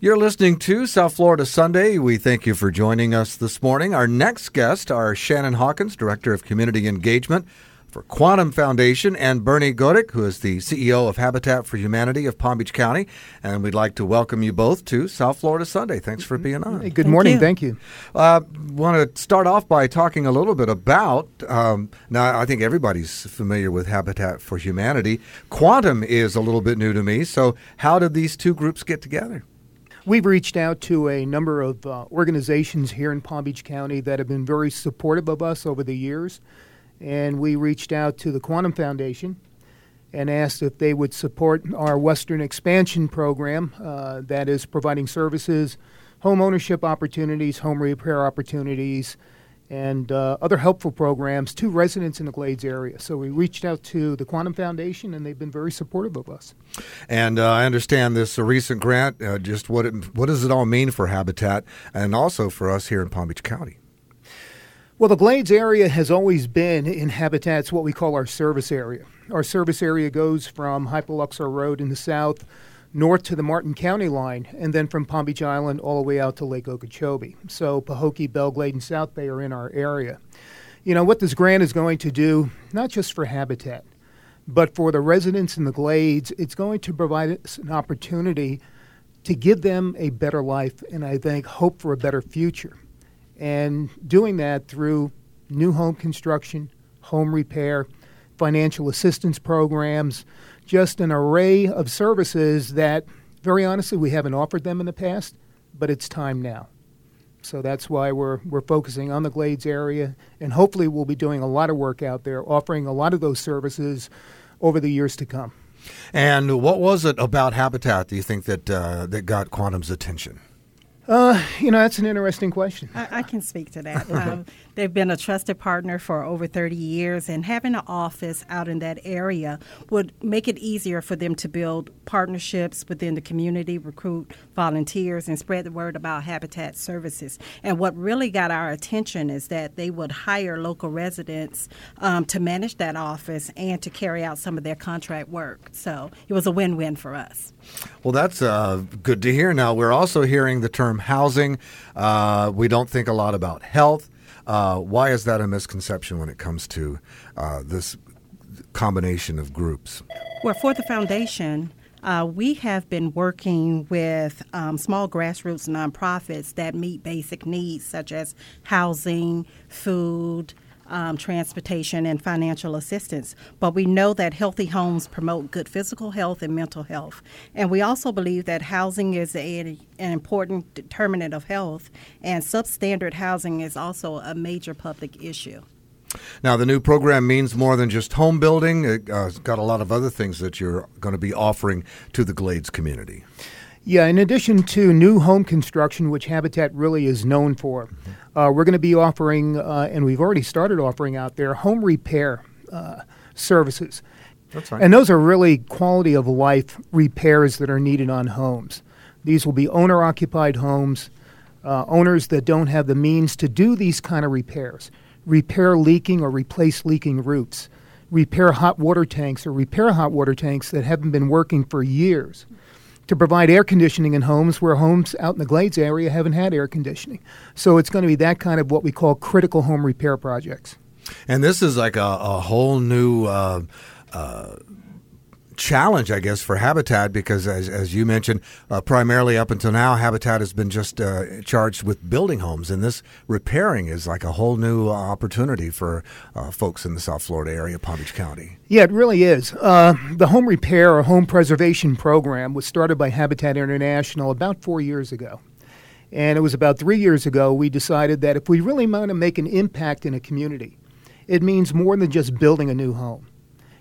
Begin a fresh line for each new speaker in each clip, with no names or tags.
You're listening to South Florida Sunday. We thank you for joining us this morning. Our next guest are Shannon Hawkins, Director of Community Engagement for Quantum Foundation, and Bernie Godek, who is the CEO of Habitat for Humanity of Palm Beach County. And we'd like to welcome you both to South Florida Sunday. Thanks for being on.
Hey, good thank morning. You. Thank you.
Uh, Want to start off by talking a little bit about. Um, now, I think everybody's familiar with Habitat for Humanity. Quantum is a little bit new to me. So, how did these two groups get together?
We've reached out to a number of uh, organizations here in Palm Beach County that have been very supportive of us over the years. And we reached out to the Quantum Foundation and asked if they would support our Western Expansion Program uh, that is providing services, home ownership opportunities, home repair opportunities, and uh, other helpful programs to residents in the Glades area. So we reached out to the Quantum Foundation, and they've been very supportive of us.
And uh, I understand this a recent grant. Uh, just what it, what does it all mean for Habitat, and also for us here in Palm Beach County?
Well, the Glades area has always been in Habitat's what we call our service area. Our service area goes from Hypoluxo Road in the south north to the Martin County line, and then from Palm Beach Island all the way out to Lake Okeechobee. So Pahokee, Belle Glade, and South Bay are in our area. You know, what this grant is going to do, not just for Habitat, but for the residents in the Glades, it's going to provide us an opportunity to give them a better life and I think hope for a better future. And doing that through new home construction, home repair, financial assistance programs, just an array of services that, very honestly, we haven't offered them in the past, but it's time now. So that's why we're, we're focusing on the Glades area, and hopefully, we'll be doing a lot of work out there, offering a lot of those services over the years to come.
And what was it about Habitat, do you think, that, uh, that got Quantum's attention?
Uh, you know, that's an interesting question.
I, I can speak to that. Um, they've been a trusted partner for over 30 years, and having an office out in that area would make it easier for them to build partnerships within the community, recruit volunteers, and spread the word about Habitat services. And what really got our attention is that they would hire local residents um, to manage that office and to carry out some of their contract work. So it was a win win for us.
Well, that's uh, good to hear. Now, we're also hearing the term housing. Uh, we don't think a lot about health. Uh, why is that a misconception when it comes to uh, this combination of groups?
Well, for the foundation, uh, we have been working with um, small grassroots nonprofits that meet basic needs such as housing, food, um, transportation, and financial assistance. But we know that healthy homes promote good physical health and mental health. And we also believe that housing is a, an important determinant of health, and substandard housing is also a major public issue.
Now, the new program means more than just home building. Uh, it's got a lot of other things that you're going to be offering to the Glades community.
Yeah, in addition to new home construction, which Habitat really is known for, uh, we're going to be offering, uh, and we've already started offering out there, home repair uh, services. That's right. And those are really quality of life repairs that are needed on homes. These will be owner occupied homes, uh, owners that don't have the means to do these kind of repairs, repair leaking or replace leaking roofs, repair hot water tanks or repair hot water tanks that haven't been working for years to provide air conditioning in homes where homes out in the Glades area haven't had air conditioning. So it's going to be that kind of what we call critical home repair projects.
And this is like a, a whole new uh, uh, challenge, I guess, for Habitat because, as, as you mentioned, uh, primarily up until now, Habitat has been just uh, charged with building homes, and this repairing is like a whole new opportunity for uh, folks in the South Florida area, Palm Beach County.
Yeah, it really is. Uh, the home repair or home preservation program was started by Habitat International about four years ago. And it was about three years ago we decided that if we really want to make an impact in a community, it means more than just building a new home.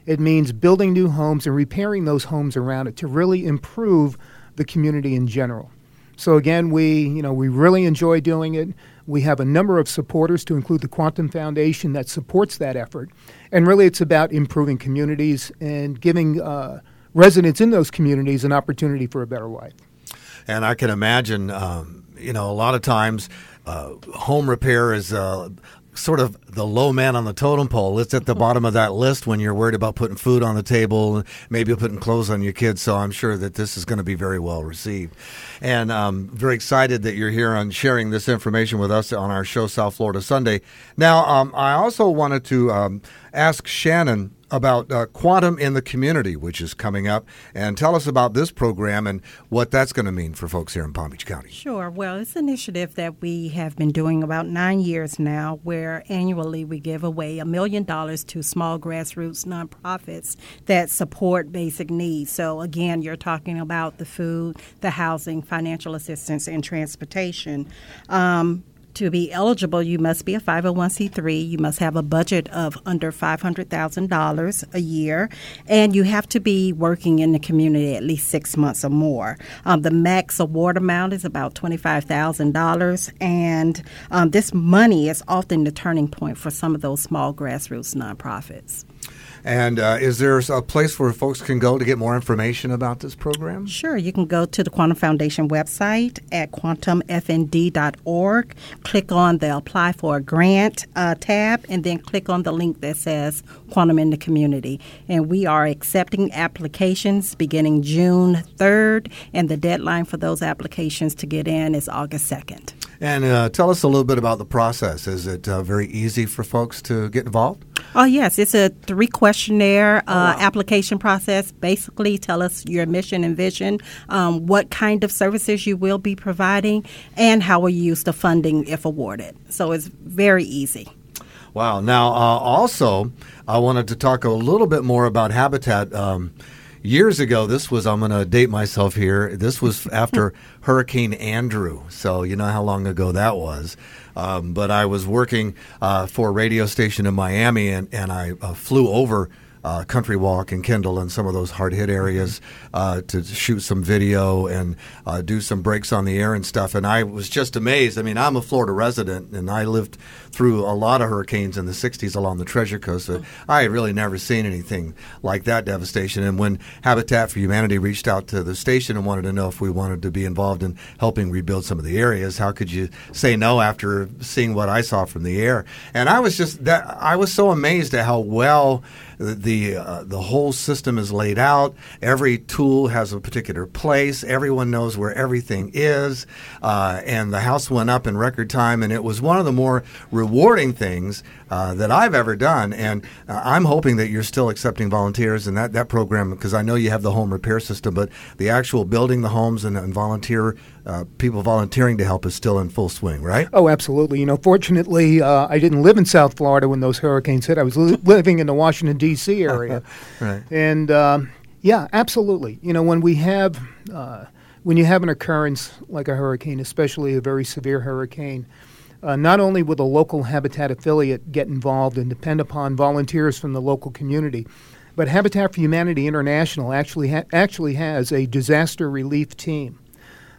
It means building new homes and repairing those homes around it to really improve the community in general. So again, we you know we really enjoy doing it. We have a number of supporters, to include the Quantum Foundation, that supports that effort. And really, it's about improving communities and giving uh, residents in those communities an opportunity for a better life.
And I can imagine, um, you know, a lot of times uh, home repair is uh, sort of the low man on the totem pole. It's at the bottom of that list when you're worried about putting food on the table, maybe putting clothes on your kids. So I'm sure that this is going to be very well received. And I'm very excited that you're here on sharing this information with us on our show, South Florida Sunday. Now, um, I also wanted to um, ask Shannon about uh, quantum in the community, which is coming up, and tell us about this program and what that's going to mean for folks here in Palm Beach County.
Sure. Well, it's an initiative that we have been doing about nine years now, where annually we give away a million dollars to small grassroots nonprofits that support basic needs. So, again, you're talking about the food, the housing, financial assistance, and transportation. Um, to be eligible, you must be a 501c3. You must have a budget of under $500,000 a year, and you have to be working in the community at least six months or more. Um, the max award amount is about $25,000, and um, this money is often the turning point for some of those small grassroots nonprofits.
And uh, is there a place where folks can go to get more information about this program?
Sure. You can go to the Quantum Foundation website at quantumfnd.org, click on the Apply for a Grant uh, tab, and then click on the link that says Quantum in the Community. And we are accepting applications beginning June 3rd, and the deadline for those applications to get in is August 2nd.
And uh, tell us a little bit about the process. Is it uh, very easy for folks to get involved?
Oh, yes. It's a three questionnaire uh, oh, wow. application process. Basically, tell us your mission and vision, um, what kind of services you will be providing, and how will you use the funding if awarded. So it's very easy.
Wow. Now, uh, also, I wanted to talk a little bit more about Habitat. Um, years ago, this was, I'm going to date myself here, this was after Hurricane Andrew. So, you know how long ago that was. Um, but I was working uh, for a radio station in Miami, and, and I uh, flew over uh, Country Walk and Kendall and some of those hard hit areas uh, to shoot some video and uh, do some breaks on the air and stuff. And I was just amazed. I mean, I'm a Florida resident and I lived through a lot of hurricanes in the 60s along the Treasure Coast. So I had really never seen anything like that devastation. And when Habitat for Humanity reached out to the station and wanted to know if we wanted to be involved in helping rebuild some of the areas, how could you say no after seeing what I saw from the air? And I was just that I was so amazed at how well the uh, the whole system is laid out. Every tool has a particular place. Everyone knows where everything is, uh, and the house went up in record time. And it was one of the more rewarding things uh, that I've ever done. And uh, I'm hoping that you're still accepting volunteers in that that program because I know you have the home repair system, but the actual building the homes and, and volunteer uh, people volunteering to help is still in full swing, right?
Oh, absolutely. You know, fortunately, uh, I didn't live in South Florida when those hurricanes hit. I was li- living in the Washington D.C. area, right? And um, yeah, absolutely. You know, when we have uh, when you have an occurrence like a hurricane, especially a very severe hurricane. Uh, not only will the local habitat affiliate get involved and depend upon volunteers from the local community, but Habitat for Humanity International actually ha- actually has a disaster relief team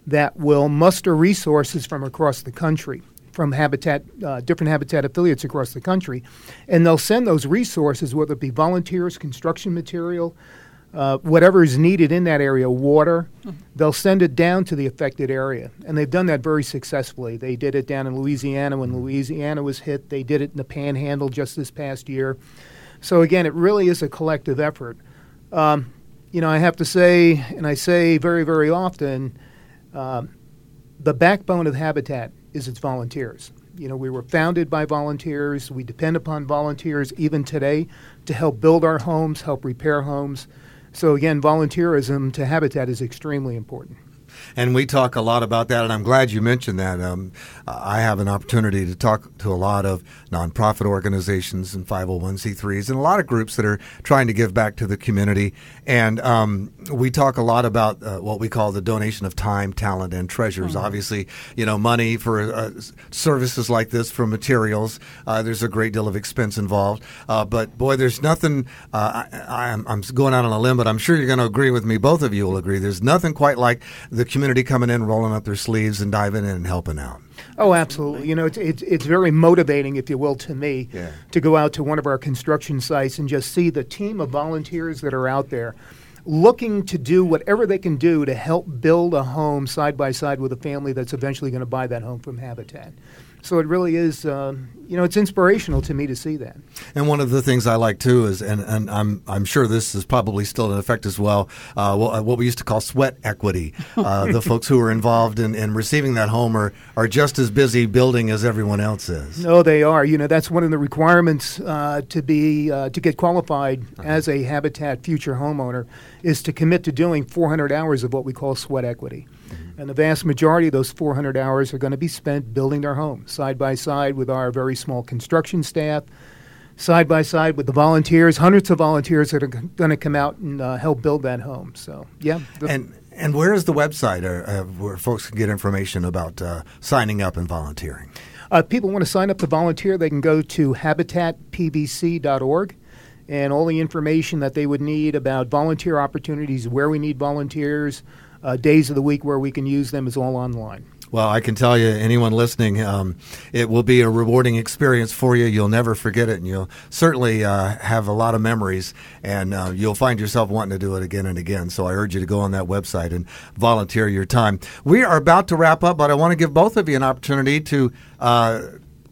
that will muster resources from across the country, from habitat, uh, different habitat affiliates across the country, and they'll send those resources, whether it be volunteers, construction material, uh, whatever is needed in that area, water, they'll send it down to the affected area. And they've done that very successfully. They did it down in Louisiana when Louisiana was hit, they did it in the panhandle just this past year. So, again, it really is a collective effort. Um, you know, I have to say, and I say very, very often, um, the backbone of Habitat is its volunteers. You know, we were founded by volunteers. We depend upon volunteers even today to help build our homes, help repair homes. So, again, volunteerism to Habitat is extremely important
and we talk a lot about that. And I'm glad you mentioned that. Um, I have an opportunity to talk to a lot of nonprofit organizations and 501c3s and a lot of groups that are trying to give back to the community. And um, we talk a lot about uh, what we call the donation of time, talent, and treasures. Mm-hmm. Obviously, you know, money for uh, services like this, for materials. Uh, there's a great deal of expense involved. Uh, but boy, there's nothing. Uh, I, am going out on a limb, but I'm sure you're going to agree with me. Both of you will agree. There's nothing quite like the community coming in, rolling up their sleeves, and diving in and helping out.
Oh, absolutely. You know, it's, it's, it's very motivating, if you will, to me yeah. to go out to one of our construction sites and just see the team of volunteers that are out there looking to do whatever they can do to help build a home side by side with a family that's eventually going to buy that home from Habitat. So it really is, um, you know, it's inspirational to me to see that.
And one of the things I like too is, and, and I'm I'm sure this is probably still in effect as well. Uh, what we used to call sweat equity. Uh, the folks who are involved in, in receiving that home are, are just as busy building as everyone else is.
No, they are. You know, that's one of the requirements uh, to be uh, to get qualified uh-huh. as a Habitat future homeowner is to commit to doing 400 hours of what we call sweat equity. And the vast majority of those 400 hours are going to be spent building their home side by side with our very small construction staff, side by side with the volunteers, hundreds of volunteers that are going to come out and uh, help build that home. So, yeah.
and and where is the website uh, uh, where folks can get information about uh, signing up and volunteering?
Uh, people want to sign up to volunteer, they can go to habitatpbc.org and all the information that they would need about volunteer opportunities, where we need volunteers, uh, days of the week where we can use them is all online.
Well, I can tell you, anyone listening, um, it will be a rewarding experience for you. You'll never forget it, and you'll certainly uh, have a lot of memories, and uh, you'll find yourself wanting to do it again and again. So I urge you to go on that website and volunteer your time. We are about to wrap up, but I want to give both of you an opportunity to. Uh,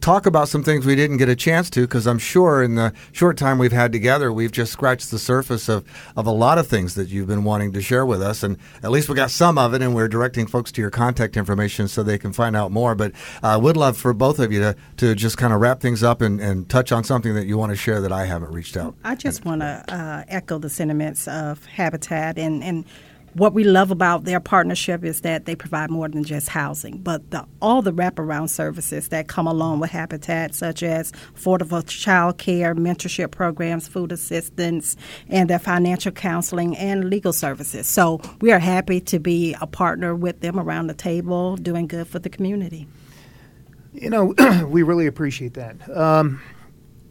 talk about some things we didn't get a chance to because I'm sure in the short time we've had together, we've just scratched the surface of, of a lot of things that you've been wanting to share with us. And at least we got some of it, and we're directing folks to your contact information so they can find out more. But I uh, would love for both of you to, to just kind of wrap things up and, and touch on something that you want to share that I haven't reached out.
I just want to uh, echo the sentiments of Habitat and, and what we love about their partnership is that they provide more than just housing, but the, all the wraparound services that come along with Habitat, such as affordable child care, mentorship programs, food assistance, and their financial counseling and legal services. So we are happy to be a partner with them around the table, doing good for the community.
You know, we really appreciate that. Um,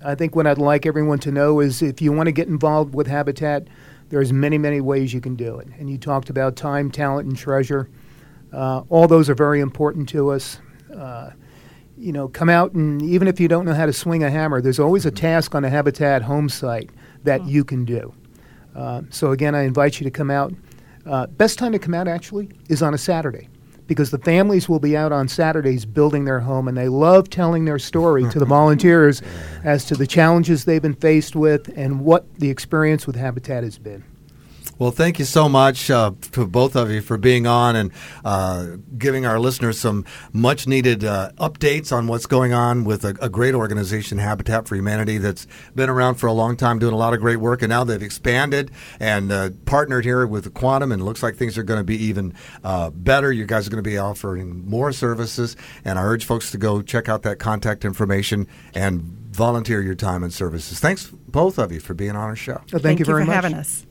I think what I'd like everyone to know is if you want to get involved with Habitat, there's many, many ways you can do it. And you talked about time, talent, and treasure. Uh, all those are very important to us. Uh, you know, come out and even if you don't know how to swing a hammer, there's always a task on a Habitat home site that oh. you can do. Uh, so again, I invite you to come out. Uh, best time to come out actually is on a Saturday because the families will be out on Saturdays building their home and they love telling their story to the volunteers as to the challenges they've been faced with and what the experience with Habitat has been.
Well, thank you so much uh, to both of you for being on and uh, giving our listeners some much needed uh, updates on what's going on with a, a, great organization, Habitat for Humanity, that's been around for a long time, doing a lot of great work, and now they've expanded and uh, partnered here with Quantum, and it looks like things are going to be even uh, better. You guys are going to be offering more services, and I urge folks to go check out that contact information and volunteer your time and services. Thanks, both of you, for being on our show.
Well, thank, thank, you very
for
much.
having us.